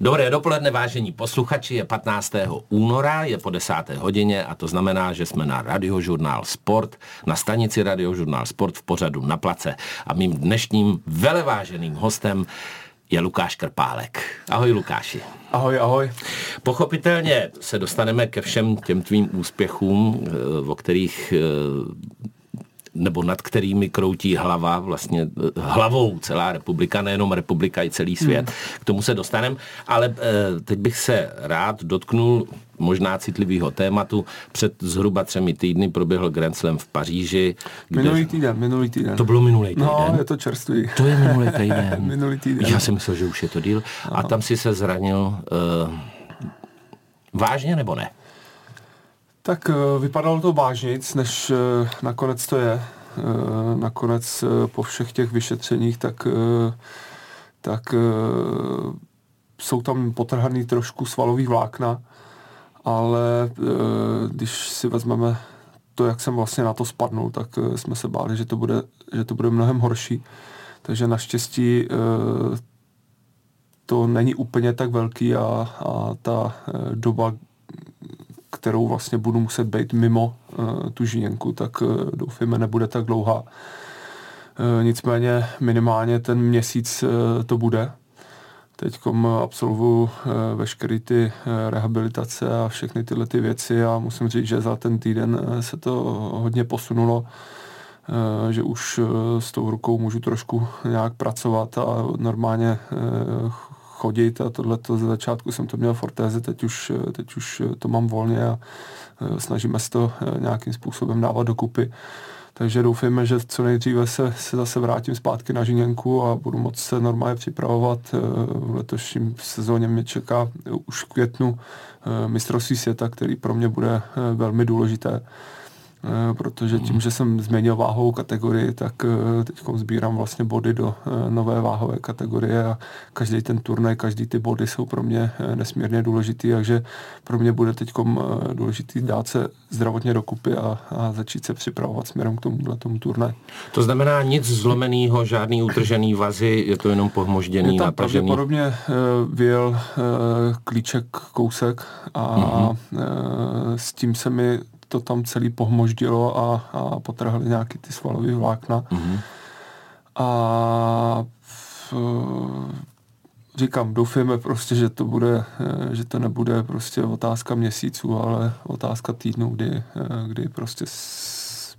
Dobré dopoledne, vážení posluchači, je 15. února, je po 10. hodině a to znamená, že jsme na Radiožurnál Sport, na stanici Radiožurnál Sport v pořadu na place. A mým dnešním veleváženým hostem je Lukáš Krpálek. Ahoj Lukáši. Ahoj, ahoj. Pochopitelně se dostaneme ke všem těm tvým úspěchům, eh, o kterých eh, nebo nad kterými kroutí hlava, vlastně eh, hlavou celá republika, nejenom republika, i celý svět. Hmm. K tomu se dostaneme, ale eh, teď bych se rád dotknul možná citlivého tématu. Před zhruba třemi týdny proběhl Grand Slam v Paříži. Kde... Minulý týden, minulý týden. To bylo minulý týden? No, je to čerstvý. To je minulý týden. minulý týden. Já jsem myslel, že už je to díl. No. A tam si se zranil uh, vážně nebo ne? Tak uh, vypadalo to vážnějc, než uh, nakonec to je. Uh, nakonec po všech těch vyšetřeních, tak, tak jsou tam potrhaný trošku svalový vlákna, ale když si vezmeme to, jak jsem vlastně na to spadnul, tak jsme se báli, že to bude, že to bude mnohem horší. Takže naštěstí to není úplně tak velký a, a ta doba, kterou vlastně budu muset být mimo uh, tu žíněnku, tak uh, doufejme nebude tak dlouhá. Uh, nicméně minimálně ten měsíc to bude. Teď absolvuju veškeré ty rehabilitace a všechny tyhle ty věci a musím říct, že za ten týden se to hodně posunulo že už s tou rukou můžu trošku nějak pracovat a normálně chodit a tohle ze začátku jsem to měl v ortéze, teď už, teď už to mám volně a e, snažíme se to e, nějakým způsobem dávat dokupy. Takže doufejme, že co nejdříve se, se zase vrátím zpátky na Žiněnku a budu moct se normálně připravovat. E, v letošním sezóně mě čeká už v květnu mistrovství světa, který pro mě bude velmi důležité. Eh, protože tím, že jsem změnil váhovou kategorii, tak eh, teď sbírám vlastně body do eh, nové váhové kategorie a každý ten turnaj, každý ty body jsou pro mě nesmírně důležitý, takže pro mě bude teď důležitý dát se zdravotně dokupy a, a začít se připravovat směrem k tomuhle tomu turnaj. To znamená nic zlomeného, žádný utržený vazy, je to jenom pohmožděný, je tam natažený? pravděpodobně vyjel klíček kousek a uh, s tím se mi to tam celý pohmoždilo a, a potrhali nějaký ty svalové vlákna. Mm-hmm. A v, říkám, doufujeme prostě, že to bude, že to nebude prostě otázka měsíců, ale otázka týdnů, kdy, kdy prostě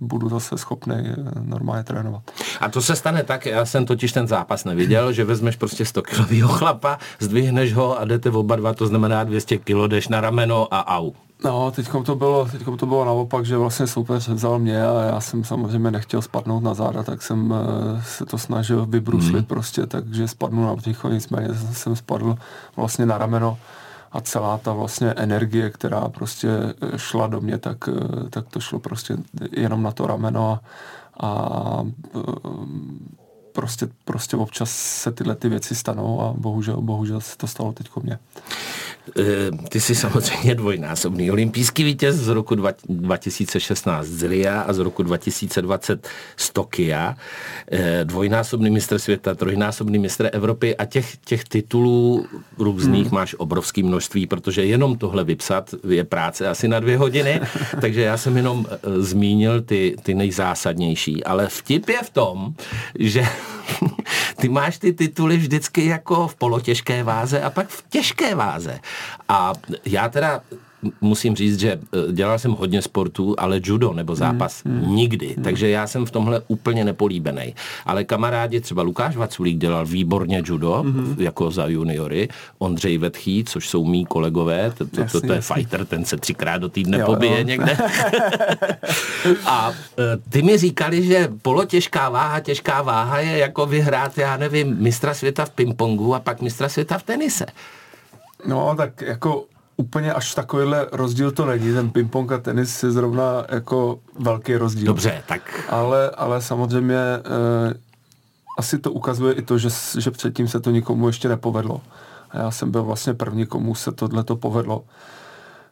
budu zase schopný normálně trénovat. A to se stane tak, já jsem totiž ten zápas neviděl, že vezmeš prostě 100 kilového chlapa, zdvihneš ho a jdete oba dva, to znamená 200 kilo, jdeš na rameno a au. No, teďkom to, bylo, teďkom to bylo naopak, že vlastně soupeř vzal mě a já jsem samozřejmě nechtěl spadnout na záda, tak jsem uh, se to snažil vybruslit mm. prostě, takže spadnu na břicho, nicméně jsem spadl vlastně na rameno a celá ta vlastně energie, která prostě eh, šla do mě, tak, eh, tak to šlo prostě jenom na to rameno a, a prostě, prostě občas se tyhle ty věci stanou a bohužel, bohužel se to stalo teď mně. Eh, ty jsi samozřejmě dvojnásobný olympijský vítěz z roku 2016 z Ria a z roku 2020 z Tokia, eh, dvojnásobný mistr světa, trojnásobný mistr Evropy a těch, těch titulů různých hmm. máš obrovské množství, protože jenom tohle vypsat je práce asi na dvě hodiny, takže já jsem jenom eh, zmínil ty, ty nejzásadnější, ale vtip je v tom, že ty máš ty tituly vždycky jako v polotěžké váze a pak v těžké váze. A já teda musím říct, že eh, dělal jsem hodně sportů, ale judo nebo zápas hmm, hmm, nikdy. Hmm. Takže já jsem v tomhle úplně nepolíbený. Ale kamarádi, třeba Lukáš Vaculík dělal výborně judo, hmm. jako za juniory, Ondřej Vetchý, což jsou mý kolegové, to, to, to, to je fighter, ten se třikrát do týdne jo, pobije jo. někde. A eh, ty mi říkali, že polotěžká váha, těžká váha je jako vyhrát, já nevím, mistra světa v pingpongu a pak mistra světa v tenise. No, tak jako úplně až takovýhle rozdíl to není. Ten ping-pong a tenis je zrovna jako velký rozdíl. Dobře, tak. Ale, ale samozřejmě eh, asi to ukazuje i to, že, že předtím se to nikomu ještě nepovedlo. A já jsem byl vlastně první, komu se tohle to povedlo.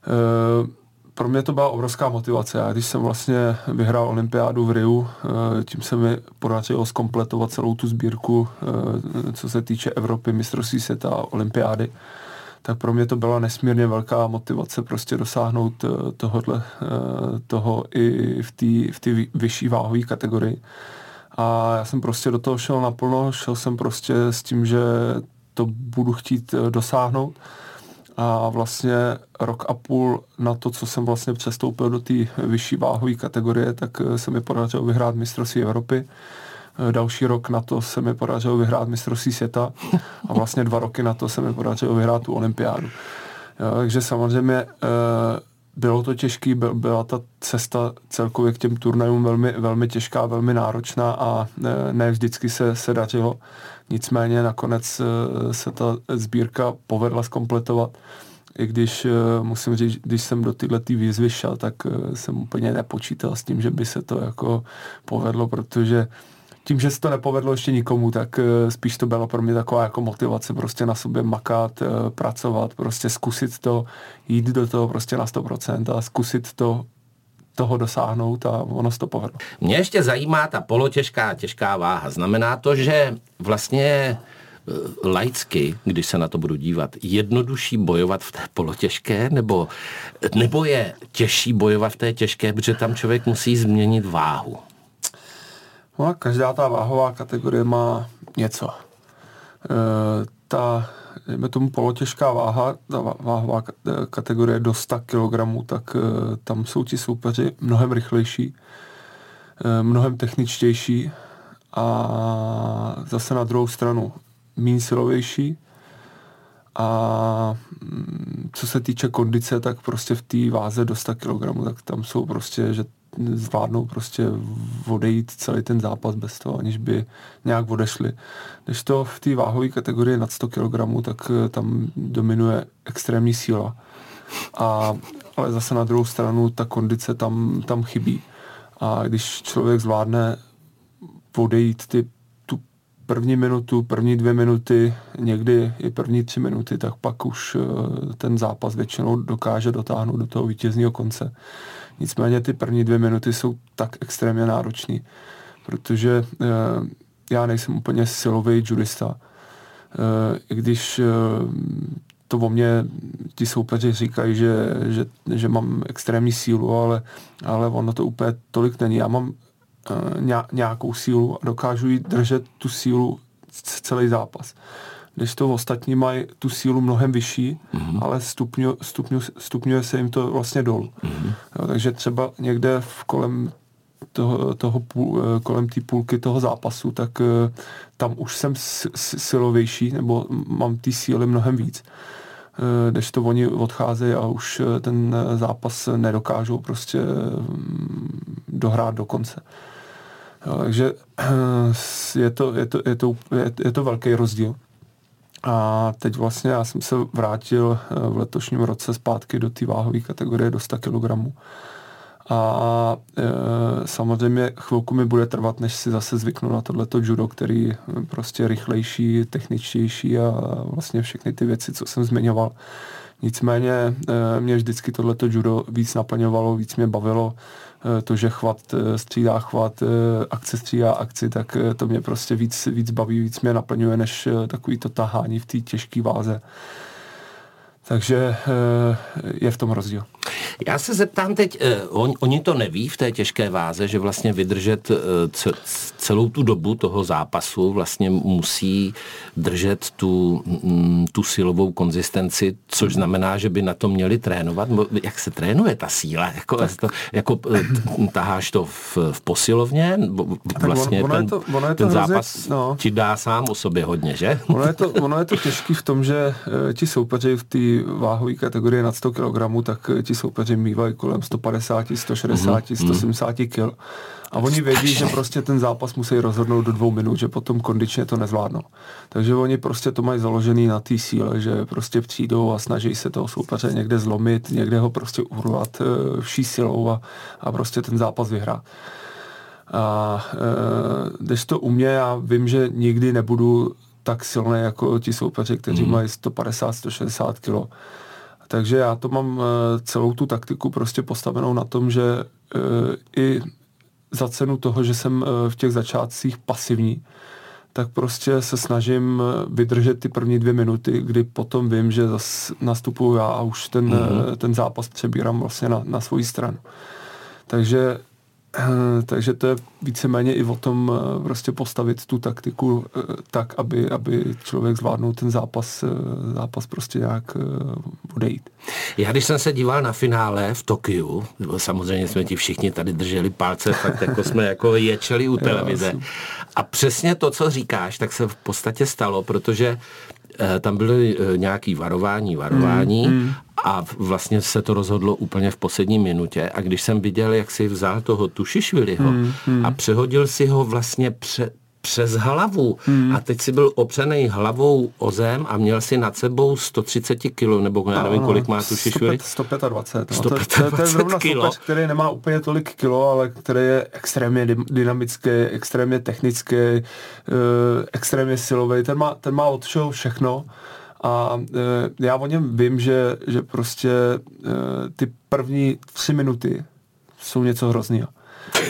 Eh, pro mě to byla obrovská motivace. Já když jsem vlastně vyhrál olympiádu v Riu, eh, tím se mi podařilo zkompletovat celou tu sbírku, eh, co se týče Evropy, mistrovství světa a olympiády. Tak pro mě to byla nesmírně velká motivace prostě dosáhnout tohohle, toho i v té v vyšší váhové kategorii. A já jsem prostě do toho šel naplno, šel jsem prostě s tím, že to budu chtít dosáhnout a vlastně rok a půl na to, co jsem vlastně přestoupil do té vyšší váhové kategorie, tak eh, se mi podařilo vyhrát mistrovství Evropy. Eh, další rok na to se mi podařilo vyhrát mistrovství světa a vlastně dva roky na to se mi podařilo vyhrát tu olympiádu. Takže samozřejmě eh, bylo to těžké, byla ta cesta celkově k těm turnajům velmi, velmi těžká, velmi náročná a ne vždycky se, se dařilo. Nicméně nakonec eh, se ta sbírka povedla skompletovat. I když eh, musím říct, když jsem do tyhle tý výzvy šel, tak eh, jsem úplně nepočítal s tím, že by se to jako povedlo, protože tím, že se to nepovedlo ještě nikomu, tak spíš to bylo pro mě taková jako motivace prostě na sobě makat, pracovat, prostě zkusit to, jít do toho prostě na 100% a zkusit to toho dosáhnout a ono se to povedlo. Mě ještě zajímá ta polotěžká těžká váha. Znamená to, že vlastně e, laicky, když se na to budu dívat, jednodušší bojovat v té polotěžké, nebo, nebo je těžší bojovat v té těžké, protože tam člověk musí změnit váhu? No, každá ta váhová kategorie má něco. E, ta dejme tomu polotěžká váha, ta váhová kategorie do 100 kg, tak eh, tam jsou ti soupeři mnohem rychlejší, eh, mnohem techničtější a zase na druhou stranu méně silovější a mm, co se týče kondice, tak prostě v té váze do 100 kg, tak tam jsou prostě, že zvládnou prostě odejít celý ten zápas bez toho, aniž by nějak odešli. Když to v té váhové kategorii nad 100 kg, tak eh, tam dominuje extrémní síla. A, ale zase na druhou stranu ta kondice tam, tam chybí. A když člověk zvládne odejít ty, tu první minutu, první dvě minuty, někdy i první tři minuty, tak pak už eh, ten zápas většinou dokáže dotáhnout do toho vítězního konce. Nicméně ty první dvě minuty jsou tak extrémně náročný, protože e, já nejsem úplně silový judista. E, I když e, to o mě ti soupeři říkají, že, že, že mám extrémní sílu, ale, ale ono to úplně tolik není. Já mám nějakou sílu a dokážu jí držet tu sílu celý zápas když to ostatní mají tu sílu mnohem vyšší, mm-hmm. ale stupňu, stupňu, stupňuje se jim to vlastně dolů. Mm-hmm. Jo, takže třeba někde v kolem toho, toho půl, eh, kolem té půlky toho zápasu, tak eh, tam už jsem silovější, nebo mám ty síly mnohem víc. Eh, když to oni odcházejí a už ten zápas nedokážou prostě mm, dohrát do konce. Jo, takže je to, je, to, je, to, je, je to velký rozdíl. A teď vlastně já jsem se vrátil eh, v letošním roce zpátky do té váhové kategorie do 100 kg. A e, samozřejmě chvilku mi bude trvat, než si zase zvyknu na tohleto judo, který prostě rychlejší, techničtější a vlastně všechny ty věci, co jsem zmiňoval. Nicméně e, mě vždycky tohleto judo víc naplňovalo, víc mě bavilo. Eh, to, že chvat eh, střídá chvat, eh, akce střídá akci, tak to mě prostě víc, víc baví, víc mě naplňuje, než takový to tahání v té těžké váze. Takže je v tom rozdíl. Já se zeptám teď, eh, on, oni to neví v té těžké váze, že vlastně vydržet eh, celou tu dobu toho zápasu vlastně musí držet tu, mm, tu silovou konzistenci, což znamená, že by na to měli trénovat. Jak se trénuje ta síla? Jako, to, jako eh, taháš to v, v posilovně? Vlastně ono, ono ten, to, ono je to ten zápas hrozně, no. ti dá sám o sobě hodně, že? Ono je to, ono je to těžký v tom, že ti soupeři v té váhové kategorii nad 100 kg, tak ti soupeři mývají kolem 150, 160, mm-hmm. 170 kg. A oni vědí, že prostě ten zápas musí rozhodnout do dvou minut, že potom kondičně to nezvládnou. Takže oni prostě to mají založený na té síle, že prostě přijdou a snaží se toho soupeře někde zlomit, někde ho prostě urvat eh, vší silou a, a prostě ten zápas vyhrát. A e, když to u mě, já vím, že nikdy nebudu tak silný jako ti soupeři, kteří mm. mají 150, 160 kg. Takže já to mám eh, celou tu taktiku prostě postavenou na tom, že eh, i za cenu toho, že jsem eh, v těch začátcích pasivní, tak prostě se snažím vydržet ty první dvě minuty, kdy potom vím, že zase nastupuju já a už ten, mm-hmm. ten zápas přebírám vlastně na, na svoji stranu. Takže takže to je víceméně i o tom eh, prostě postavit tu taktiku eh, tak, aby, aby člověk zvládnul ten zápas, zápas prostě nějak odejít. Já když jsem se díval na finále v Tokiu, samozřejmě jsme ti všichni tady drželi palce, fakt jako jsme jako ječeli u televize. A přesně to, co říkáš, tak se v podstatě stalo, protože tam byly nějaký varování, varování mm, mm a vlastně se to rozhodlo úplně v poslední minutě a když jsem viděl, jak si vzal toho Tušišviliho hmm, hmm. a přehodil si ho vlastně pře, přes hlavu hmm. a teď si byl opřený hlavou o zem a měl si nad sebou 130 kilo, nebo já nevím, kolik má tu šišvili. 125. No, 125 to, to, to je zrovna kilo. Soupeř, který nemá úplně tolik kilo, ale který je extrémně dynamický, extrémně technický, uh, extrémně silový. Ten má, ten má od všechno a e, já o něm vím, že, že prostě e, ty první tři minuty jsou něco hrozného.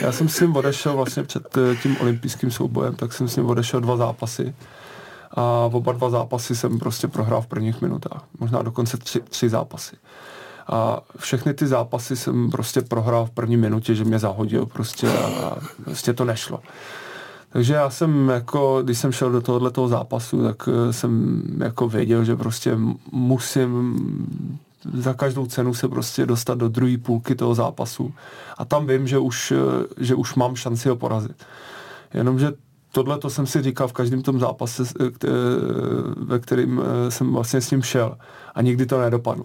Já jsem s ním odešel vlastně před e, tím olympijským soubojem, tak jsem s ním odešel dva zápasy. A oba dva zápasy jsem prostě prohrál v prvních minutách. Možná dokonce tři, tři zápasy. A všechny ty zápasy jsem prostě prohrál v první minutě, že mě zahodil prostě a, prostě to nešlo. Takže já jsem jako, když jsem šel do tohoto zápasu, tak eh, jsem jako věděl, že prostě musím za každou cenu se prostě dostat do druhé půlky toho zápasu. A tam vím, že už, eh, že už mám šanci ho porazit. Jenomže tohle to jsem si říkal v každém tom zápase, eh, ve kterým jsem vlastně s ním šel. A nikdy to nedopadlo.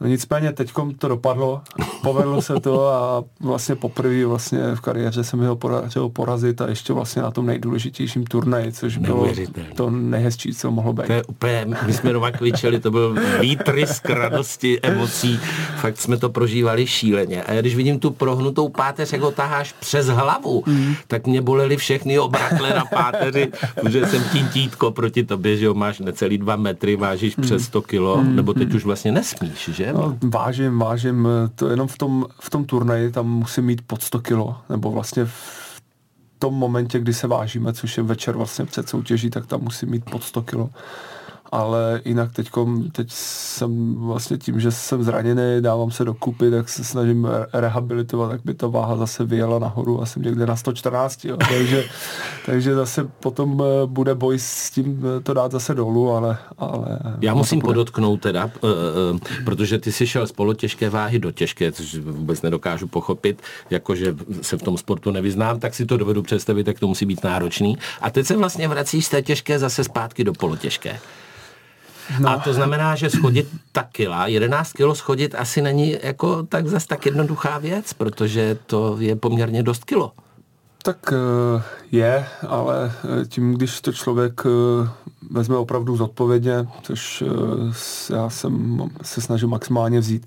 No nicméně teď to dopadlo, povedlo se to a vlastně poprvé vlastně v kariéře jsem ho podařil porazit a ještě vlastně na tom nejdůležitějším turnaji, což bylo to nejhezčí, co mohlo být. To je úplně, my jsme doma kvičeli, to byl výtrysk radosti, emocí, fakt jsme to prožívali šíleně. A když vidím tu prohnutou páteř, jak ho taháš přes hlavu, mm. tak mě bolely všechny obrakle na páteři, protože jsem títko proti tobě, že jo, máš necelý dva metry, vážíš mm. přes 100 kilo, mm. nebo teď mm. už vlastně nesmíš, že? No, vážím, vážím. To jenom v tom, v tom turnaji tam musím mít pod 100 kilo, nebo vlastně v tom momentě, kdy se vážíme, což je večer vlastně před soutěží, tak tam musím mít pod 100 kilo ale jinak teďkom, teď jsem vlastně tím, že jsem zraněný, dávám se do kupy, tak se snažím rehabilitovat, tak by ta váha zase vyjela nahoru a jsem někde na 114, jo. takže, takže zase potom eh, bude boj s tím eh, to dát zase dolů, ale... ale Já musím podotknout teda, uh, protože ty jsi šel z polotěžké váhy do těžké, což vůbec nedokážu pochopit, jakože se v tom sportu nevyznám, tak si to dovedu představit, jak to musí být náročný. A teď se vlastně vracíš z té těžké zase zpátky do polotěžké. No. A to znamená, že schodit ta kila, 11 kilo schodit asi není jako tak zas tak jednoduchá věc, protože to je poměrně dost kilo. Tak eh, je, ale eh, tím, když to člověk eh, vezme opravdu zodpovědně, což já jsem se snažím maximálně vzít,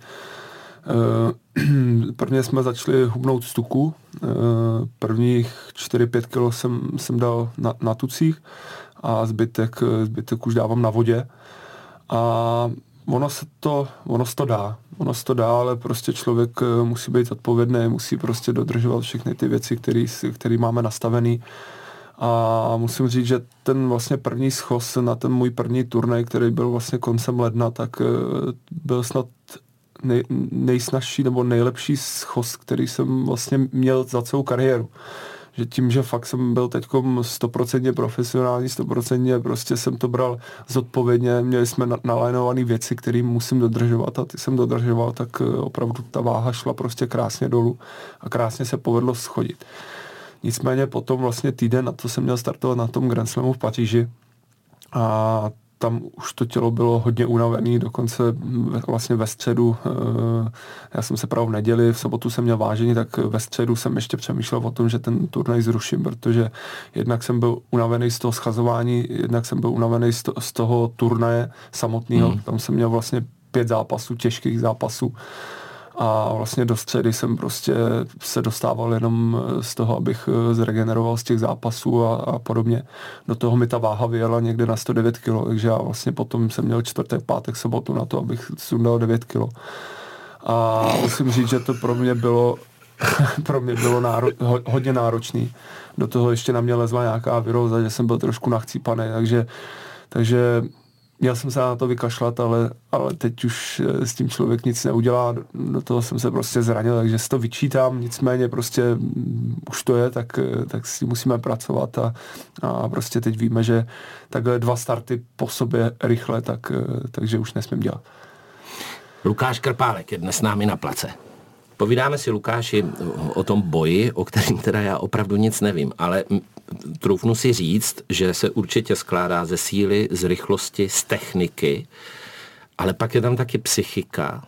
Prvně jsme začali hubnout z tuku. Prvních 4-5 kilo jsem, jsem dal na, na tucích a zbytek, zbytek už dávám na vodě. A ono se to, ono se to dá. Ono se to dá, ale prostě člověk eh, musí být odpovědný, musí prostě dodržovat všechny ty věci, které máme nastavený. A musím říct, že ten vlastně první schos na ten můj první turnaj, který byl vlastně koncem ledna, tak eh, byl snad nej, nejsnažší nebo nejlepší schos, který jsem vlastně měl za celou kariéru že tím, že fakt jsem byl teď stoprocentně profesionální, stoprocentně prostě jsem to bral zodpovědně, měli jsme nalajnované věci, které musím dodržovat a ty jsem dodržoval, tak eh, opravdu ta váha šla prostě krásně dolů a krásně se povedlo schodit. Nicméně potom vlastně týden na to jsem měl startovat na tom Grand Slamu v Paříži a tam už to tělo bylo hodně unavené, dokonce vlastně ve středu, eh, já jsem se právě v neděli, v sobotu jsem měl vážení, tak ve středu jsem ještě přemýšlel o tom, že ten turnaj zruším, protože jednak jsem byl unavený z toho schazování, jednak jsem byl unavený z, to, z toho turnaje samotného, mm. tam jsem měl vlastně pět zápasů, těžkých zápasů a vlastně do středy jsem prostě se dostával jenom z toho, abych eh, zregeneroval z těch zápasů a, a podobně. Do toho mi ta váha vyjela někde na 109 kg, takže já vlastně potom jsem měl čtvrtek, pátek, sobotu na to, abych sundal 9 kg. A musím říct, že to pro mě bylo pro mě bylo náro, ho, hodně náročný. Do toho ještě na mě lezla nějaká viróza, že jsem byl trošku nachcípaný, takže, takže měl jsem se na to vykašlat, ale, ale teď už eh, s tím člověk nic neudělá, do toho jsem se prostě zranil, takže si to vyčítám, nicméně prostě mm, už to je, tak, eh, tak s tím musíme pracovat a, a prostě teď víme, že takhle dva starty po sobě rychle, tak, eh, takže už nesmím dělat. Lukáš Krpálek je dnes s námi na place. Povídáme si, Lukáši, o tom boji, o kterým teda já opravdu nic nevím, ale troufnu si říct, že se určitě skládá ze síly, z rychlosti, z techniky, ale pak je tam taky psychika,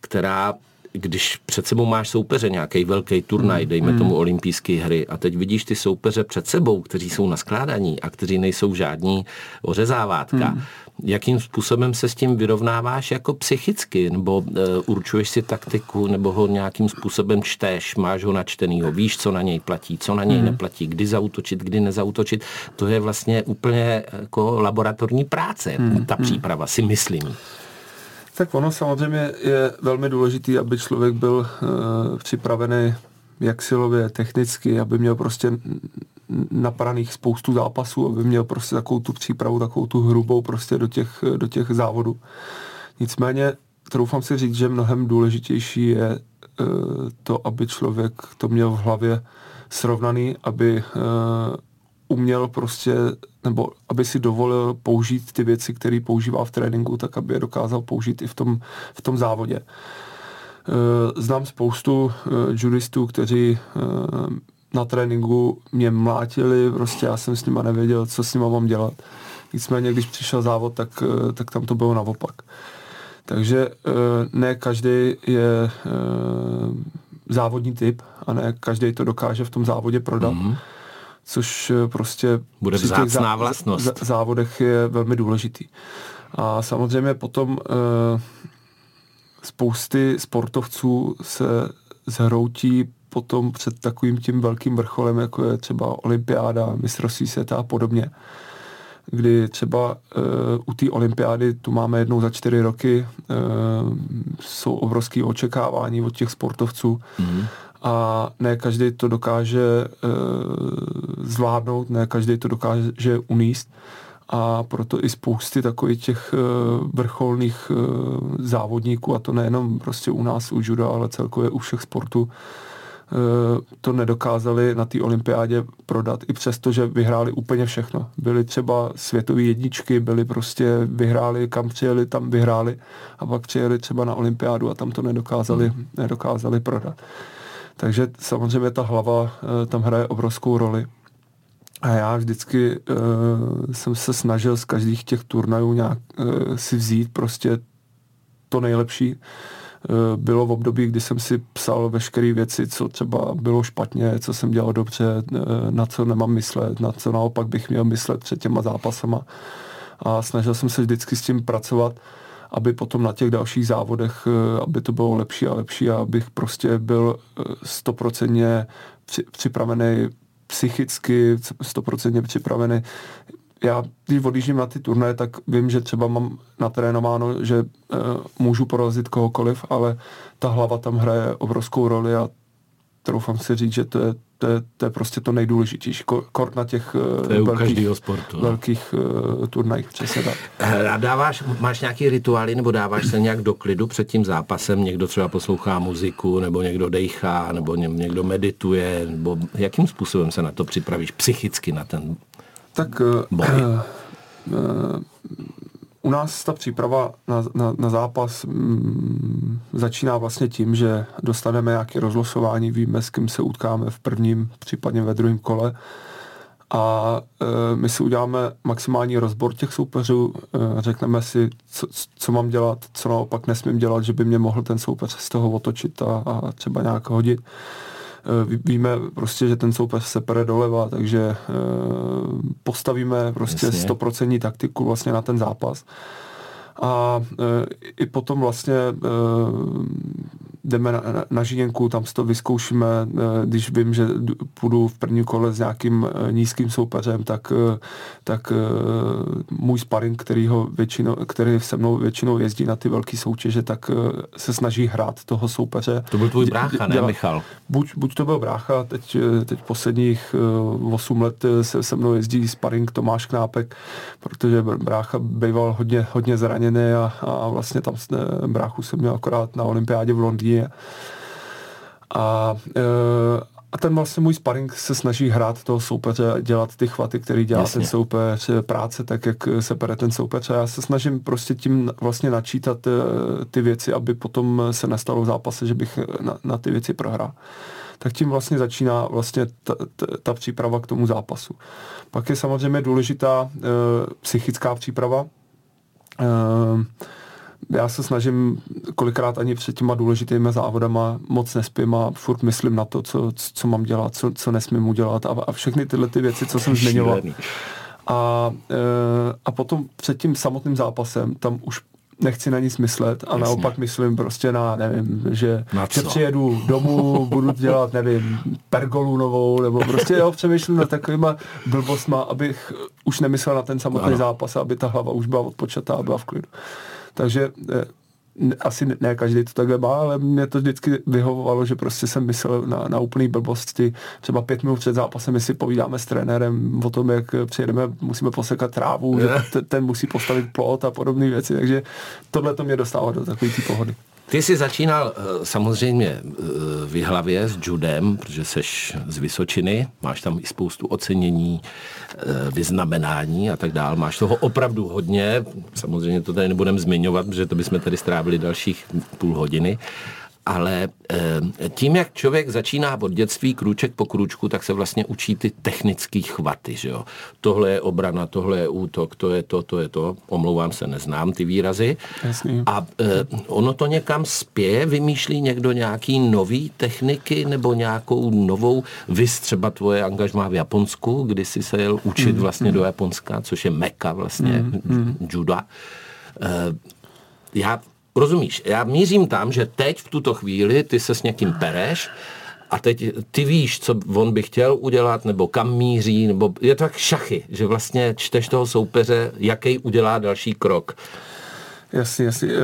která když před sebou máš soupeře, nějaký velký turnaj, dejme hmm. tomu olympijské hry, a teď vidíš ty soupeře před sebou, kteří jsou naskládaní a kteří nejsou žádní ořezávátka, hmm. jakým způsobem se s tím vyrovnáváš jako psychicky, nebo uh, určuješ si taktiku, nebo ho nějakým způsobem čteš, máš ho načtenýho, víš, co na něj platí, co na něj hmm. neplatí, kdy zautočit, kdy nezautočit. To je vlastně úplně jako laboratorní práce, hmm. ta hmm. příprava, si myslím. Tak ono samozřejmě je velmi důležité, aby člověk byl uh, připravený jak silově, technicky, aby měl prostě napraných spoustu zápasů, aby měl prostě takovou tu přípravu, takovou tu hrubou prostě do těch, do těch závodů. Nicméně troufám si říct, že mnohem důležitější je uh, to, aby člověk to měl v hlavě srovnaný, aby uh, uměl prostě, nebo aby si dovolil použít ty věci, které používá v tréninku, tak aby je dokázal použít i v tom, v tom závodě. Eh, znám spoustu eh, judistů, kteří eh, na tréninku mě mlátili, prostě já jsem s nima nevěděl, co s nima mám dělat. Nicméně, když přišel závod, tak, tak tam to bylo naopak. Takže ne každý je závodní typ a ne každý to dokáže v tom závodě prodat. Mm-hmm což eh, prostě bude vzácná vlastnost. V závodech je velmi důležitý. A samozřejmě potom e, spousty sportovců se zhroutí potom před takovým tím velkým vrcholem, jako je třeba olympiáda, mistrovství světa a podobně. Kdy třeba e, u té olympiády tu máme jednou za čtyři roky, e, jsou obrovské očekávání od těch sportovců. Mm a ne každý to dokáže e, zvládnout, ne každý to dokáže uníst a proto i spousty takových těch e, vrcholných e, závodníků, a to nejenom prostě u nás, u juda, ale celkově u všech sportů, to nedokázali na té olympiádě prodat, i přesto, že vyhráli úplně všechno. Byli třeba světové jedničky, byli prostě, vyhráli, kam přijeli, tam vyhráli a pak přijeli třeba na olympiádu a tam to nedokázali, hmm. nedokázali prodat. Takže samozřejmě ta hlava eh, tam hraje obrovskou roli. A já vždycky uh, jsem se snažil z každých těch turnajů nějak uh, si vzít prostě to nejlepší. Uh, bylo v období, kdy jsem si psal veškeré věci, co třeba bylo špatně, co jsem dělal dobře, uh, na co nemám myslet, na co naopak bych měl myslet před těma zápasama. A snažil jsem se vždycky s tím pracovat. Uh, aby potom na těch dalších závodech, eh, aby to bylo lepší a lepší a abych prostě byl eh, stoprocentně připravený psychicky, stoprocentně připravený. Já, když odjíždím na ty turné, tak vím, že třeba mám natrénováno, že uh, můžu porazit kohokoliv, ale ta hlava tam hraje obrovskou roli a troufám si říct, že to je to je, to je prostě to nejdůležitější. Kort na těch eh, to je velkých, sportu, no. velkých uh, turnajích, přesně tak. Eh, a dáváš, máš nějaký rituály, nebo dáváš se nějak do klidu před tím zápasem? Někdo třeba poslouchá muziku, nebo někdo dejchá, nebo někdo medituje, nebo jakým způsobem se na to připravíš psychicky na ten tak, boj? Uh, uh, u nás ta příprava na, na, na zápas mm, začíná vlastně tím, že dostaneme nějaké rozlosování, víme, s kým se utkáme v prvním, případně ve druhém kole a e, my si uděláme maximální rozbor těch soupeřů, e, řekneme si, co, co mám dělat, co naopak nesmím dělat, že by mě mohl ten soupeř z toho otočit a, a třeba nějak hodit. Eh, víme prostě, že ten soupeř se pere doleva, takže eh, postavíme prostě stoprocentní taktiku vlastně na ten zápas. A i potom vlastně jdeme na, na, na žíněnku, tam si to vyzkoušíme, když vím, že půjdu v první kole s nějakým nízkým soupeřem, tak, tak můj sparring, který, ho většinou, který se mnou většinou jezdí na ty velké soutěže, tak se snaží hrát toho soupeře. To byl tvůj brácha, ne Michal? Buď, buď to byl brácha, teď, teď posledních 8 let se se mnou jezdí sparring Tomáš Knápek, protože brácha býval hodně, hodně zraněný a, a vlastně tam bráchu jsem měl akorát na olympiádě v Londýně. A, e, a ten vlastně můj sparring se snaží hrát toho soupeře, dělat ty chvaty, který dělá Jasně. ten soupeř, práce tak, jak se pere ten soupeř. A já se snažím prostě tím vlastně načítat e, ty věci, aby potom se nestalo v zápase, že bych na, na ty věci prohrál tak tím vlastně začíná vlastně ta, ta, ta příprava k tomu zápasu. Pak je samozřejmě důležitá e, psychická příprava. E, já se snažím kolikrát ani před těma důležitými závodama moc nespím a furt myslím na to, co, co mám dělat, co, co nesmím udělat a, a všechny tyhle ty věci, co jsem zmiňoval. A, e, a potom před tím samotným zápasem tam už nechci na nic myslet a Jasně. naopak myslím prostě na, nevím, že, že přijedu domů, budu dělat, nevím, pergolu novou, nebo prostě jo, přemýšlím na takovýma blbostma, abych už nemyslel na ten samotný ano. zápas, aby ta hlava už byla odpočatá a byla v klidu. Takže eh, asi ne každý to takhle má, ale mě to vždycky vyhovovalo, že prostě jsem myslel na, na úplný blbosti. Třeba pět minut před zápasem my si povídáme s trenérem o tom, jak přijedeme, musíme posekat trávu, že ten, ten musí postavit plot a podobné věci, takže tohle to mě dostává do takové té pohody. Ty jsi začínal eh, samozřejmě eh, v hlavě s judem, protože seš z Vysočiny, máš tam i spoustu ocenění, eh, vyznamenání a tak dál. Máš toho opravdu hodně, samozřejmě to tady nebudeme zmiňovat, protože to bychom tady strávili dalších půl hodiny ale eh, tím, jak člověk začíná od dětství krůček po krůčku, tak se vlastně učí ty technické chvaty. Že jo? Tohle je obrana, tohle je útok, to je to, to je to. Omlouvám se, neznám ty výrazy. Jasný. A eh, ono to někam spěje, vymýšlí někdo nějaký nový techniky nebo nějakou novou, vys třeba tvoje angažmá v Japonsku, kdy jsi se jel učit mm, vlastně mm. do Japonska, což je meka vlastně mm, mm. juda. Eh, já Rozumíš, já mířím tam, že teď v tuto chvíli ty se s někým pereš a teď ty víš, co on by chtěl udělat, nebo kam míří, nebo je to tak šachy, že vlastně čteš toho soupeře, jaký udělá další krok. Jasně, jasně. Uh,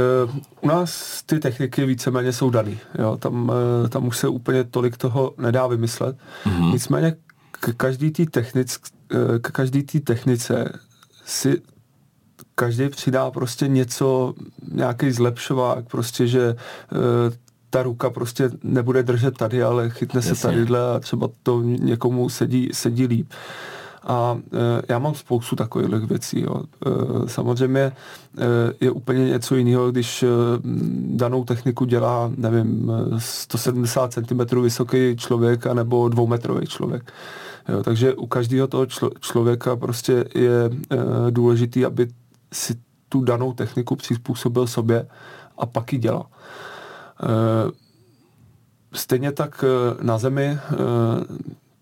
u nás ty techniky víceméně jsou daný. Jo? Tam, uh, tam už se úplně tolik toho nedá vymyslet. Mm-hmm. Nicméně k každý té technic, každý technice si každý přidá prostě něco, nějaký zlepšovák, prostě, že e, ta ruka prostě nebude držet tady, ale chytne Jasně. se tadyhle a třeba to někomu sedí, sedí líp. A e, já mám spoustu takových věcí. Jo. E, samozřejmě e, je úplně něco jiného, když e, danou techniku dělá, nevím, 170 cm vysoký člověk nebo dvoumetrový člověk. Jo, takže u každého toho člo, člověka prostě je e, důležitý, aby si tu danou techniku přizpůsobil sobě a pak ji dělal. Eh, stejně tak eh, na zemi, eh,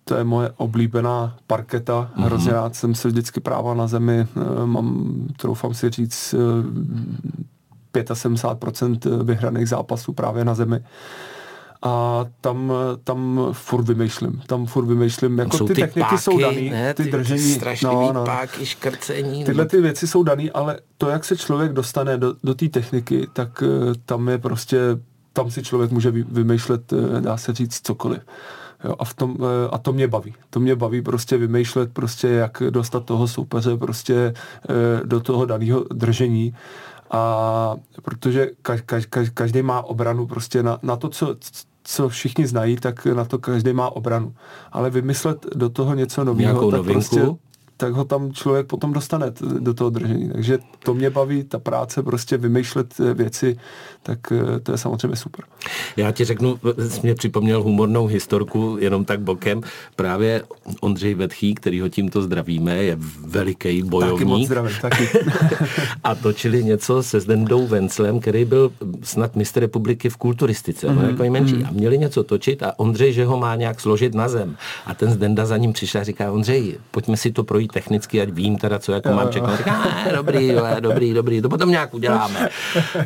to je moje oblíbená parketa, mm-hmm. hrozně rád jsem se vždycky prával na zemi, mám, troufám si říct, 75% vyhraných zápasů právě na zemi a tam, tam furt vymýšlím. Tam furt vymýšlím. Jako jsou ty, ty techniky páky, jsou daný, ne, ty, ty držení. No, no. páky, škrcení. Tyhle ty věci jsou daný, ale to, jak se člověk dostane do, do té techniky, tak uh, tam je prostě, tam si člověk může vymýšlet, uh, dá se říct, cokoliv. Jo, a, v tom, uh, a to mě baví. To mě baví prostě vymýšlet, prostě jak dostat toho soupeře prostě do toho daného držení a protože ka, ka, ka, každý má obranu prostě na, na to, co, co všichni znají, tak na to každý má obranu. Ale vymyslet do toho něco nového, tak novinku? prostě tak ho tam člověk potom dostane do toho držení. Takže to mě baví, ta práce, prostě vymýšlet eh, věci, tak eh, to je samozřejmě super. Já ti řeknu, jsi mě připomněl humornou historku, jenom tak bokem. Právě Ondřej Vetchý, který ho tímto zdravíme, je veliký bojovník. Taky moc zdravím, taky. a točili něco se Zdendou Venclem, který byl snad mistr republiky v kulturistice, mm-hmm. jako menší. Mm-hmm. A měli něco točit a Ondřej, že ho má nějak složit na zem. A ten Zdenda za ním přišel a říká, Ondřej, pojďme si to projít být technicky, ať vím teda, co jako jo, mám čekat. Říká, dobrý, jo, dobrý, dobrý, to potom nějak uděláme.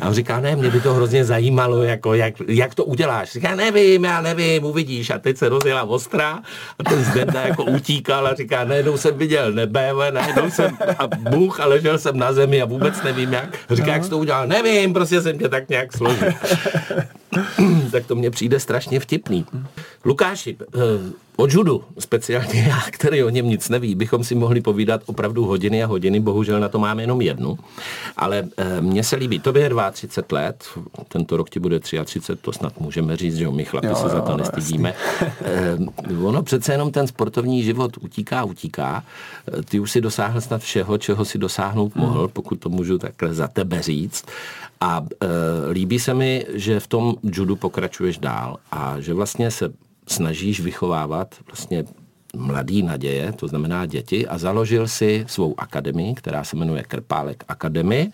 A on říká, ne, mě by to hrozně zajímalo, jako jak, jak to uděláš. Říká, nevím, já nevím, uvidíš. A teď se rozjela ostrá a ten Zdenda jako utíkal a říká, najednou jsem viděl nebe, najednou jsem a Bůh a ležel jsem na zemi a vůbec nevím jak. Říká, jak jsi to udělal, nevím, prostě jsem tě tak nějak složil. tak to mně přijde strašně vtipný. Lukáši, eh, o judu, speciálně já, který o něm nic neví, bychom si mohli povídat opravdu hodiny a hodiny, bohužel na to máme jenom jednu, ale e, mně se líbí, tobě je 32 let, tento rok ti bude 33, to snad můžeme říct, že my chlapi jo, se za to nestydíme. E, ono přece jenom ten sportovní život utíká, utíká. Ty už si dosáhl snad všeho, čeho si dosáhnout mohl, pokud to můžu takhle za tebe říct. A e, líbí se mi, že v tom judu pokračuješ dál a že vlastně se snažíš vychovávat vlastně mladý naděje, to znamená děti, a založil si svou akademii, která se jmenuje Krpálek Akademie,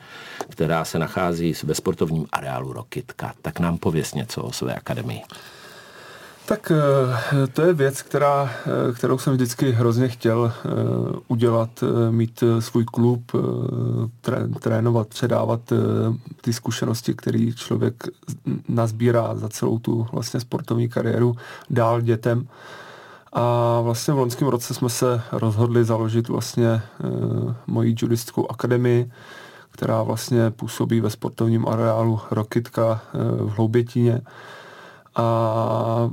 která se nachází ve sportovním areálu Rokitka. Tak nám pověs něco o své akademii. Tak eh, to je věc, která, eh, kterou jsem vždycky hrozně chtěl eh, udělat, mít svůj klub, trénovat, předávat ty zkušenosti, které člověk nazbírá za celou tu vlastně sportovní kariéru dál dětem. A vlastně v loňském roce jsme se rozhodli založit vlastně moji judistickou akademii, která vlastně působí ve sportovním areálu Rokitka v Hloubětíně. A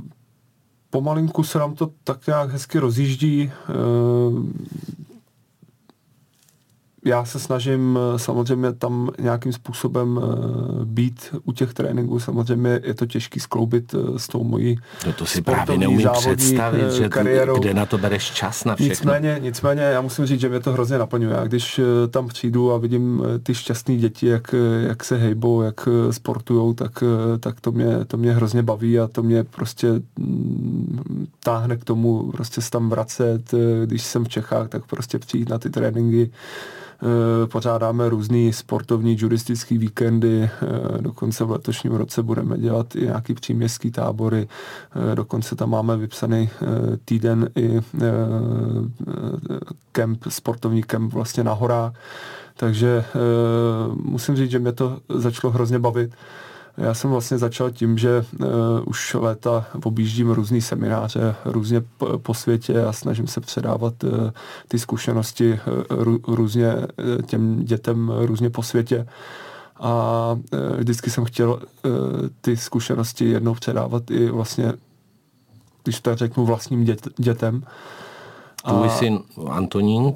pomalinku se nám to tak nějak hezky rozjíždí. Já se snažím eh, samozřejmě tam nějakým způsobem eh, být u těch tréninků. Samozřejmě je to těžký skloubit eh, s tou mojí No to si právě neumím představit, že kariérou. kde na to bereš čas na všechno. Nicméně, nicméně já musím říct, že mě to hrozně naplňuje. Já když tam přijdu a vidím ty šťastné děti, jak, jak se hejbou, jak sportujou, tak, tak to, mě, to mě hrozně baví a to mě prostě mm, táhne k tomu prostě se tam vracet. Když jsem v Čechách, tak prostě přijít na ty tréninky pořádáme různý sportovní juristický víkendy, eh, dokonce v letošním roce budeme dělat i nějaký příměstský tábory, eh, dokonce tam máme vypsaný týden i kemp, sportovní kemp vlastně na horách, takže musím říct, že mě to začalo hrozně bavit. Já jsem vlastně začal tím, že uh, už léta objíždím různý semináře různě po, po světě a snažím se předávat uh, ty zkušenosti uh, různě uh, těm dětem různě po světě. A uh, vždycky jsem chtěl uh, ty zkušenosti jednou předávat i vlastně, když to řeknu, vlastním dět, dětem. Tvůj syn Antonín,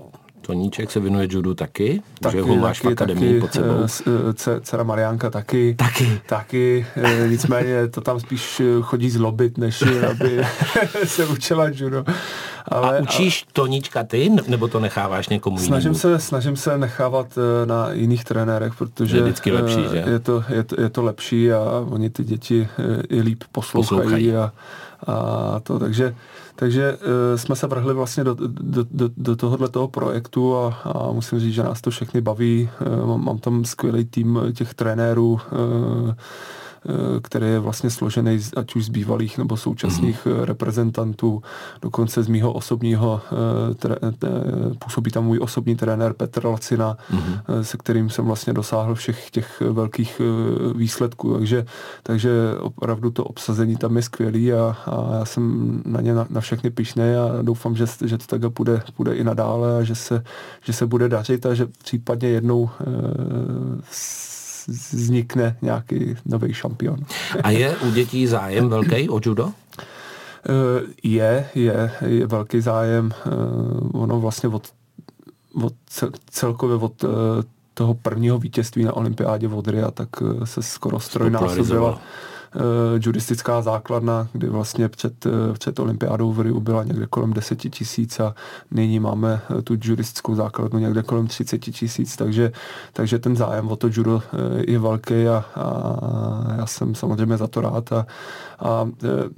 Toníček se věnuje judu taky, taky že ho máš taky, v akademii taky, pod sebou. Eh, c- dcera Mariánka taky. Taky. Taky, eh, nicméně to tam spíš eh, chodí zlobit, než aby se učila judo. Ale, a učíš a... Toníčka ty, nebo to necháváš někomu snažím jinému? Se, snažím se nechávat na jiných trenérech, protože je, vždycky lepší, že? Je, to, je, to, je to lepší a oni ty děti i líp poslouchají, poslouchají. A, a to, takže takže uh, jsme se vrhli vlastně do, do, do, do tohohle toho projektu a, a musím říct, že nás to všechny baví. Uh, mám, tam skvělý tým těch trenérů, Eh, který je vlastně složený ať už z bývalých nebo současných mm-hmm. reprezentantů, dokonce z mýho osobního, eh, tre, působí tam můj osobní trenér Petr Lacina, mm-hmm. se kterým jsem vlastně dosáhl všech těch velkých výsledků, takže, takže opravdu to obsazení tam je skvělý a, a já jsem na ně na, na všechny pišný a doufám, že, že to takhle bude, bude i nadále a že se, že se bude dařit a že případně jednou e, vznikne nějaký nový šampion. A je u dětí zájem velký o judo? Eh, je, je, je velký zájem. Eh, ono vlastně od, od celkově od eh, toho prvního vítězství na olympiádě v Odria, tak se skoro strojnásobila judistická základna, kdy vlastně před, uh, před olympiádou v Riu byla někde kolem 10 tisíc a nyní máme uh, tu judistickou základnu někde kolem 30 tisíc, takže, takže ten zájem o to judo uh, je velký a, a já jsem samozřejmě za to rád a, a uh,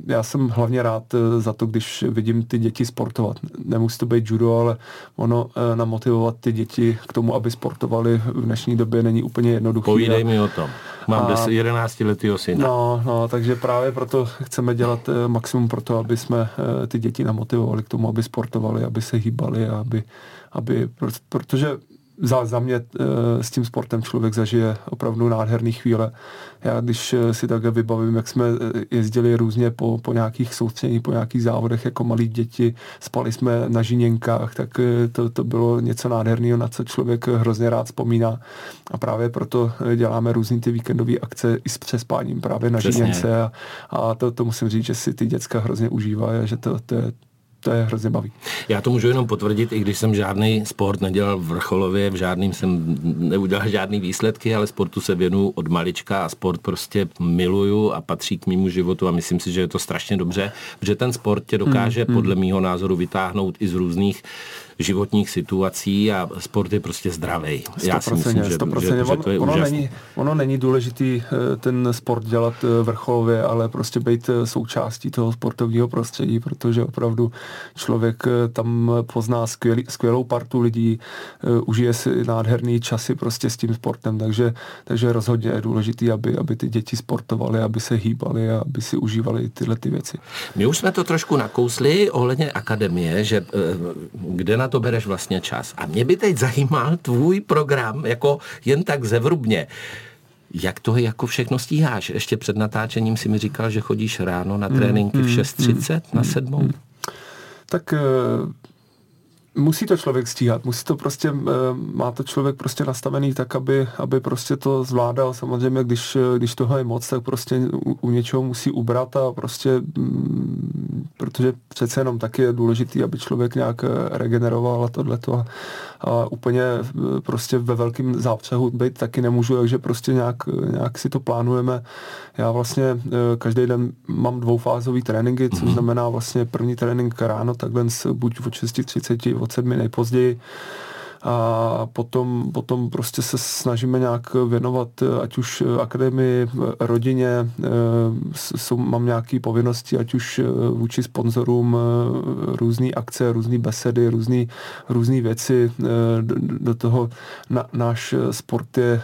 já jsem hlavně rád uh, za to, když vidím ty děti sportovat. Nemusí to být judo, ale ono uh, namotivovat ty děti k tomu, aby sportovali v dnešní době není úplně jednoduché. Povídej mi o tom. Mám a, 11 letého syna. No, no, takže právě proto chceme dělat maximum pro to, aby jsme ty děti namotivovali k tomu, aby sportovali, aby se hýbali, aby, aby protože za, za mě eh, s tím sportem člověk zažije opravdu nádherný chvíle. Já když eh, si takhle vybavím, jak jsme eh, jezdili různě po, po nějakých soustředění, po nějakých závodech jako malí děti, spali jsme na žiněnkách, tak to, to bylo něco nádherného, na co člověk hrozně rád vzpomíná. A právě proto děláme různý ty víkendové akce i s přespáním právě na Přesně. žiněnce a, a to, to musím říct, že si ty děcka hrozně užívají a že to, to, je, to je hrozně baví. Já to můžu jenom potvrdit, i když jsem žádný sport nedělal v vrcholově, v žádným jsem neudělal žádný výsledky, ale sportu se věnu od malička a sport prostě miluju a patří k mému životu a myslím si, že je to strašně dobře, protože ten sport tě dokáže hmm, podle mýho názoru vytáhnout i z různých životních situací a sport je prostě zdravý. Já si myslím, že, 100%. že, že to je ono, není, ono není důležitý eh, ten sport dělat eh, vrcholově, ale prostě být eh, součástí toho sportovního prostředí, protože opravdu člověk tam pozná skvělý, skvělou partu lidí, užije si nádherný časy prostě s tím sportem, takže, takže rozhodně je důležitý, aby, aby ty děti sportovaly, aby se hýbaly a aby si užívali tyhle ty věci. My už jsme to trošku nakousli ohledně akademie, že kde na to bereš vlastně čas. A mě by teď zajímal tvůj program, jako jen tak zevrubně. Jak to jako všechno stíháš? Ještě před natáčením si mi říkal, že chodíš ráno na tréninky v 6.30 mm, mm, na 7. Mm, tak eh, musí to člověk stíhat, musí to prostě, eh, má to člověk prostě nastavený tak, aby, aby prostě to zvládal. Samozřejmě, když, když toho je moc, tak prostě u, u něčeho musí ubrat a prostě, mm, protože přece jenom taky je důležitý, aby člověk nějak regeneroval a tohleto a, a úplně eh, prostě ve velkém zápřehu být taky nemůžu, takže prostě nějak, nějak si to plánujeme. Já vlastně eh, každý den mám dvoufázový tréninky, což mhm. znamená vlastně první trénink ráno, takhle buď od 6.30, od 7 nejpozději a potom, potom prostě se snažíme nějak věnovat, ať už akademii, rodině, jsou, mám nějaké povinnosti, ať už vůči sponzorům, různé akce, různé besedy, různé různý věci. Do, do toho na, náš sport je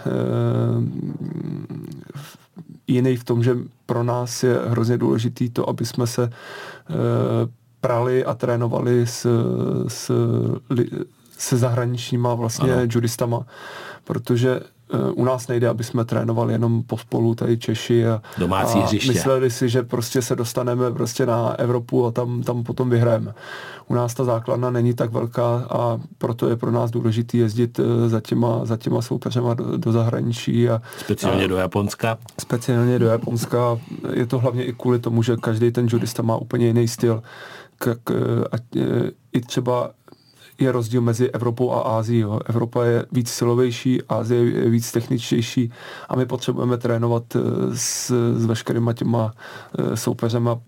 jiný v tom, že pro nás je hrozně důležitý to, aby jsme se prali a trénovali s, s, se zahraničníma vlastně ano. judistama, protože eh, u nás nejde, aby jsme trénovali jenom pospolu tady Češi a, Domácí a hřiště. mysleli si, že prostě se dostaneme prostě na Evropu a tam, tam potom vyhrajeme. U nás ta základna není tak velká a proto je pro nás důležité jezdit eh, za těma, za těma soupeřema do, do zahraničí. A, speciálně a, do Japonska. Speciálně do Japonska. Je to hlavně i kvůli tomu, že každý ten judista má úplně jiný styl k, k, a, i třeba je rozdíl mezi Evropou a Ázií. Evropa je víc silovější, Ázie je víc techničtější a my potřebujeme trénovat eh, s, s veškerýma těma eh, soupeřema,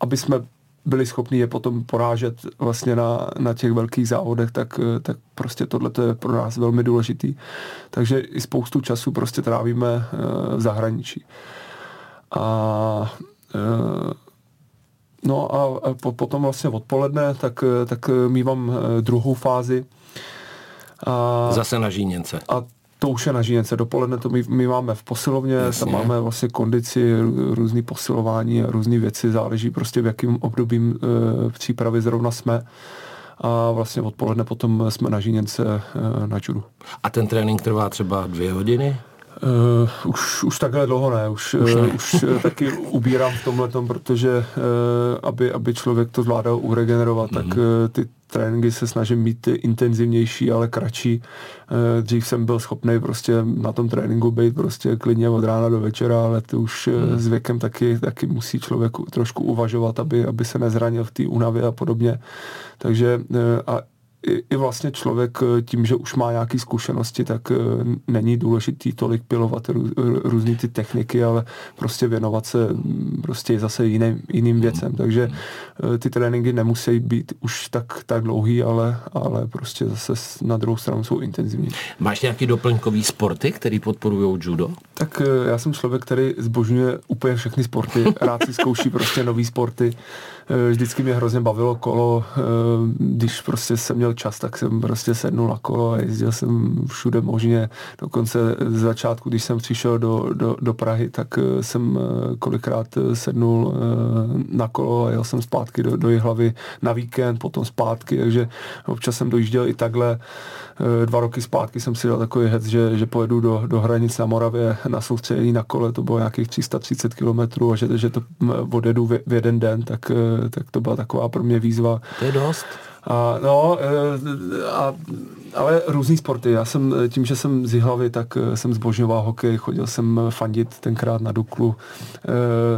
aby jsme byli schopni je potom porážet vlastně na, na těch velkých závodech, tak, tak prostě tohle je pro nás velmi důležitý. Takže i spoustu času prostě trávíme v zahraničí. A No a po, potom vlastně odpoledne, tak, tak mývám eh, druhou fázi. A, Zase na Žíněnce. A to už je na Žíněnce. Dopoledne to my, my máme v posilovně, Jasně. tam máme vlastně kondici, různý posilování a různé věci, záleží prostě v jakým období e, přípravy zrovna jsme a vlastně odpoledne potom jsme na Žíněnce e, na judu. A ten trénink trvá třeba dvě hodiny? Uh, už, už takhle dlouho ne, už, už, ne. Uh, už taky ubírám v tomhle, protože uh, aby, aby člověk to zvládal uregenerovat, mm-hmm. tak uh, ty tréninky se snažím být intenzivnější, ale kratší. Uh, dřív jsem byl schopný prostě na tom tréninku být prostě klidně od rána do večera, ale to už mm. s věkem taky, taky musí člověk trošku uvažovat, aby, aby se nezranil v té únavě a podobně. Takže uh, a i, i vlastně člověk eh, tím, že už má nějaké zkušenosti, tak eh, není důležitý tolik pilovat rů, různý ty techniky, ale prostě věnovat se mm, prostě zase jiným, jiným věcem. Takže eh, ty tréninky nemusí být už tak, tak dlouhý, ale, ale prostě zase na druhou stranu jsou intenzivní. Máš nějaký doplňkový sporty, který podporují judo? Tak já jsem člověk, který zbožňuje úplně všechny sporty, rád si zkouší prostě nový sporty. Vždycky mě hrozně bavilo kolo, když prostě jsem měl čas, tak jsem prostě sednul na kolo a jezdil jsem všude možně. Dokonce z začátku, když jsem přišel do, do, do Prahy, tak jsem kolikrát sednul na kolo a jel jsem zpátky do, do hlavy na víkend, potom zpátky, takže občas jsem dojížděl i takhle. Dva roky zpátky jsem si dal takový hec, že, že pojedu do, do hranic na Moravě na soustředění na kole, to bylo nějakých 330 kilometrů a že, že to odjedu v, v jeden den, tak, tak to byla taková pro mě výzva. To je dost. A, no, e, a, ale různý sporty. Já jsem tím, že jsem z hlavy, tak jsem zbožňoval hokej, chodil jsem fandit tenkrát na Duklu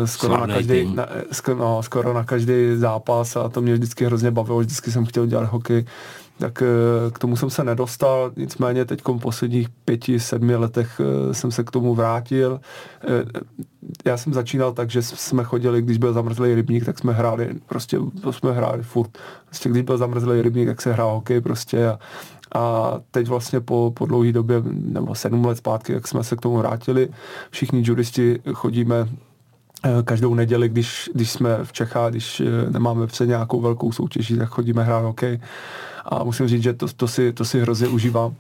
skoro, na každý, na, skoro, no, skoro na každý zápas a to mě vždycky hrozně bavilo, vždycky jsem chtěl dělat hokej tak k tomu jsem se nedostal, nicméně teď v posledních pěti, sedmi letech jsem se k tomu vrátil. Já jsem začínal tak, že jsme chodili, když byl zamrzlý rybník, tak jsme hráli, prostě to jsme hráli furt. Prostě když byl zamrzlý rybník, tak se hrál hokej prostě a, a teď vlastně po, po dlouhé době, nebo sedm let zpátky, jak jsme se k tomu vrátili, všichni juristi chodíme každou neděli, když, když jsme v Čechách, když nemáme před nějakou velkou soutěží, tak chodíme hrát hokej a musím říct, že to, to, si, to si hrozně užívám.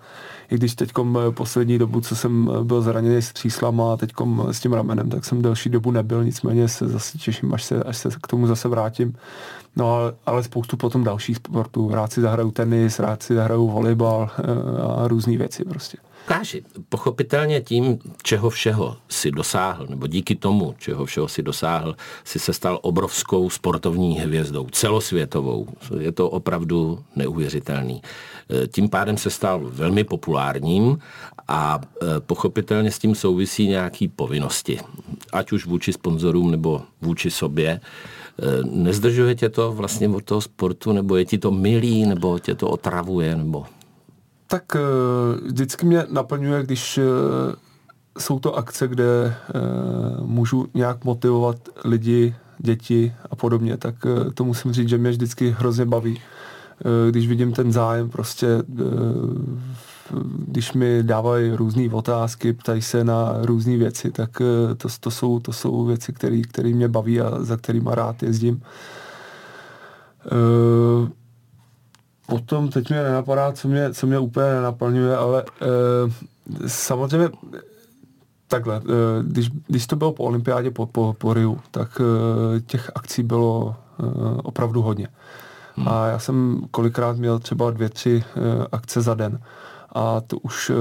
I když teď poslední dobu, co jsem byl zraněný s tříslama a teď s tím ramenem, tak jsem delší dobu nebyl, nicméně se zase těším, až se, až se k tomu zase vrátím. No ale, ale spoustu potom dalších sportů. Rád si zahraju tenis, rád si zahraju volejbal eh, a různé věci prostě. Káži, pochopitelně tím, čeho všeho si dosáhl, nebo díky tomu, čeho všeho si dosáhl, si se stal obrovskou sportovní hvězdou, celosvětovou. Je to opravdu neuvěřitelný. E, tím pádem se stal velmi populárním a e, pochopitelně s tím souvisí nějaký povinnosti, ať už vůči sponzorům nebo vůči sobě. E, nezdržuje tě to vlastně od toho sportu, nebo je ti to milý, nebo tě to otravuje, nebo tak eh, vždycky mě naplňuje, když eh, jsou to akce, kde eh, můžu nějak motivovat lidi, děti a podobně, tak to musím říct, že mě vždycky hrozně baví. Když vidím ten zájem, prostě když mi dávají různé otázky, ptají se na různé věci, tak to, to, jsou, to jsou věci, které mě baví a za kterými rád jezdím. Potom teď mě nenapadá, co mě, co mě úplně nenaplňuje, ale e, samozřejmě takhle, e, když, když to bylo po olympiádě po, po, po Riu, tak e, těch akcí bylo e, opravdu hodně. Hmm. A já jsem kolikrát měl třeba dvě, tři e, akce za den. A to už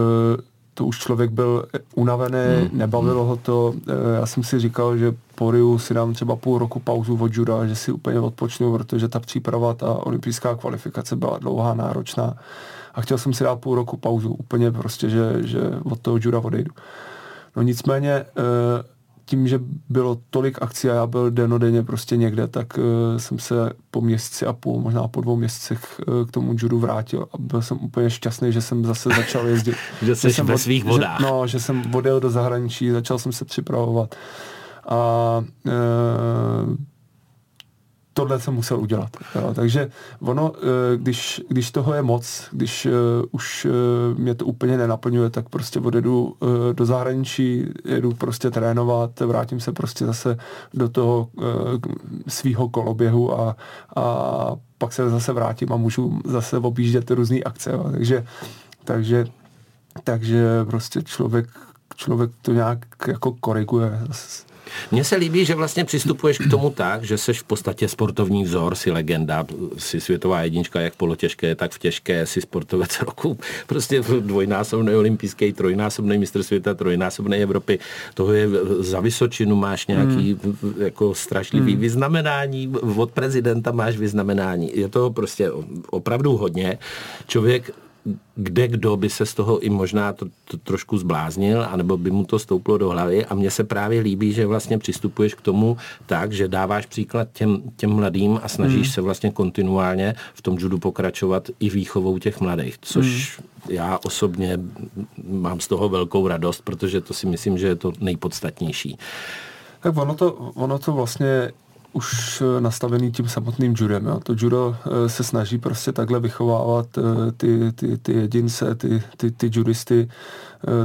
to už člověk byl unavený, hmm. nebavilo ho to. Já jsem si říkal, že po Riu si dám třeba půl roku pauzu od juda, že si úplně odpočnu, protože ta příprava, ta olympijská kvalifikace byla dlouhá, náročná. A chtěl jsem si dát půl roku pauzu, úplně prostě, že, že od toho juda odejdu. No nicméně eh, tím, že bylo tolik akcí a já byl denodenně prostě někde, tak uh, jsem se po měsíci a půl, možná po dvou měsících uh, k tomu judu vrátil a byl jsem úplně šťastný, že jsem zase začal jezdit. že jsi jsem ve od, svých vodách. Že, no, že jsem odjel do zahraničí, začal jsem se připravovat. A uh, tohle jsem musel udělat. Jo. Takže ono, eh, když, když toho je moc, když uh, už uh, mě to úplně nenaplňuje, tak prostě odjedu do zahraničí, jedu prostě trénovat, vrátím se prostě zase do toho svýho koloběhu a, a pak se zase vrátím a můžu zase objíždět různé akce. Jo. Takže, takže, takže prostě člověk, člověk to nějak jako koriguje. Zase mně se líbí, že vlastně přistupuješ k tomu tak, že jsi v podstatě sportovní vzor, si legenda, si světová jednička, jak polotěžké, tak v těžké, si sportovec roku, prostě dvojnásobný olympijský, trojnásobný mistr světa, trojnásobný Evropy, toho je za Vysočinu máš nějaký hmm. jako strašlivý hmm. vyznamenání, od prezidenta máš vyznamenání. Je to prostě opravdu hodně. Člověk kde kdo by se z toho i možná to, to trošku zbláznil, anebo by mu to stouplo do hlavy a mně se právě líbí, že vlastně přistupuješ k tomu tak, že dáváš příklad těm, těm mladým a snažíš hmm. se vlastně kontinuálně v tom judu pokračovat i výchovou těch mladých, což hmm. já osobně mám z toho velkou radost, protože to si myslím, že je to nejpodstatnější. Tak ono to, ono to vlastně už nastavený tím samotným judem. Jo. To judo se snaží prostě takhle vychovávat ty, ty, ty jedince, ty, ty, ty judisty,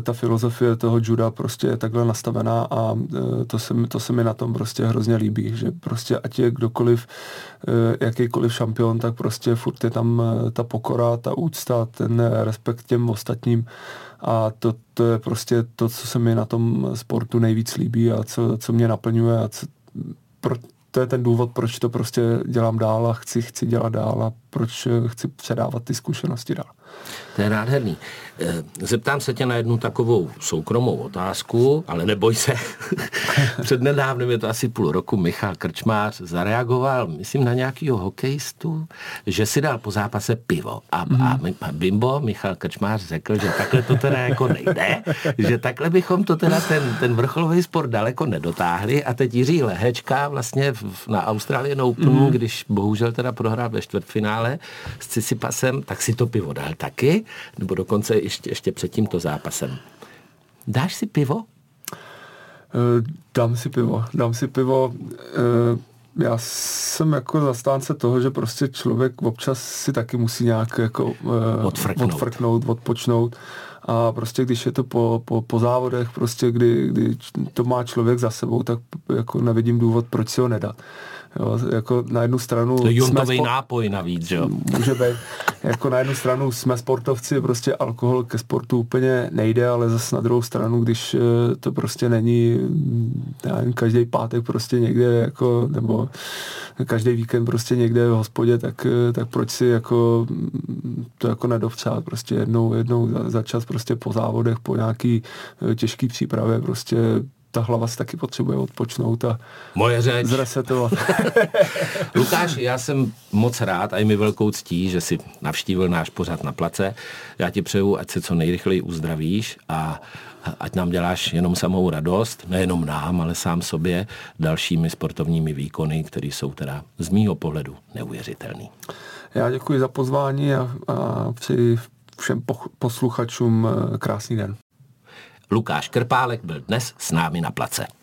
ta filozofie toho juda prostě je takhle nastavená a to se, to se mi na tom prostě hrozně líbí, že prostě ať je kdokoliv, jakýkoliv šampion, tak prostě furt je tam ta pokora, ta úcta, ten respekt těm ostatním a to, to je prostě to, co se mi na tom sportu nejvíc líbí a co, co mě naplňuje a co, pro, to je ten důvod, proč to prostě dělám dál a chci, chci dělat dál a proč chci předávat ty zkušenosti dál. To je nádherný. Eh, zeptám se tě na jednu takovou soukromou otázku, ale neboj se. Před nedávnem je to asi půl roku, Michal Krčmář zareagoval, myslím, na nějakýho hokejistu, že si dal po zápase pivo. A, a, a Bimbo, Michal Krčmář řekl, že takhle to teda jako nejde, že takhle bychom to teda ten, ten vrcholový sport daleko nedotáhli a teď Jiří Lehečka vlastně v, na Australian Open, mm. když bohužel teda prohrál ve čtvrtfinále s Cicipasem, tak si to pivo dal taky, nebo dokonce ještě, ještě před tímto zápasem. Dáš si pivo? Uh, dám si pivo, dám si pivo. Uh, já jsem jako zastánce toho, že prostě člověk občas si taky musí nějak jako uh, odfrknout. odfrknout, odpočnout. A prostě když je to po, po, po závodech, prostě kdy, kdy to má člověk za sebou, tak jako nevidím důvod, proč si ho nedat. Jo, jako na jednu stranu... To juntový spo... nápoj navíc, jo? Může být. Jako na jednu stranu jsme sportovci, prostě alkohol ke sportu úplně nejde, ale zase na druhou stranu, když eh, to prostě není, já nevím, každý pátek prostě někde jako, nebo každý víkend prostě někde v hospodě, tak, eh, tak proč si jako to jako nedovčát prostě jednou, jednou za, za čas prostě po závodech, po nějaký eh, těžký přípravě prostě ta hlava si taky potřebuje odpočnout a Moje řeč. zresetovat. Lukáš, já jsem moc rád a je mi velkou ctí, že si navštívil náš pořad na place. Já ti přeju, ať se co nejrychleji uzdravíš a ať nám děláš jenom samou radost, nejenom nám, ale sám sobě, dalšími sportovními výkony, které jsou teda z mýho pohledu neuvěřitelný. Já děkuji za pozvání a, a přeji všem posluchačům eh, krásný den. Lukáš Krpálek byl dnes s námi na place.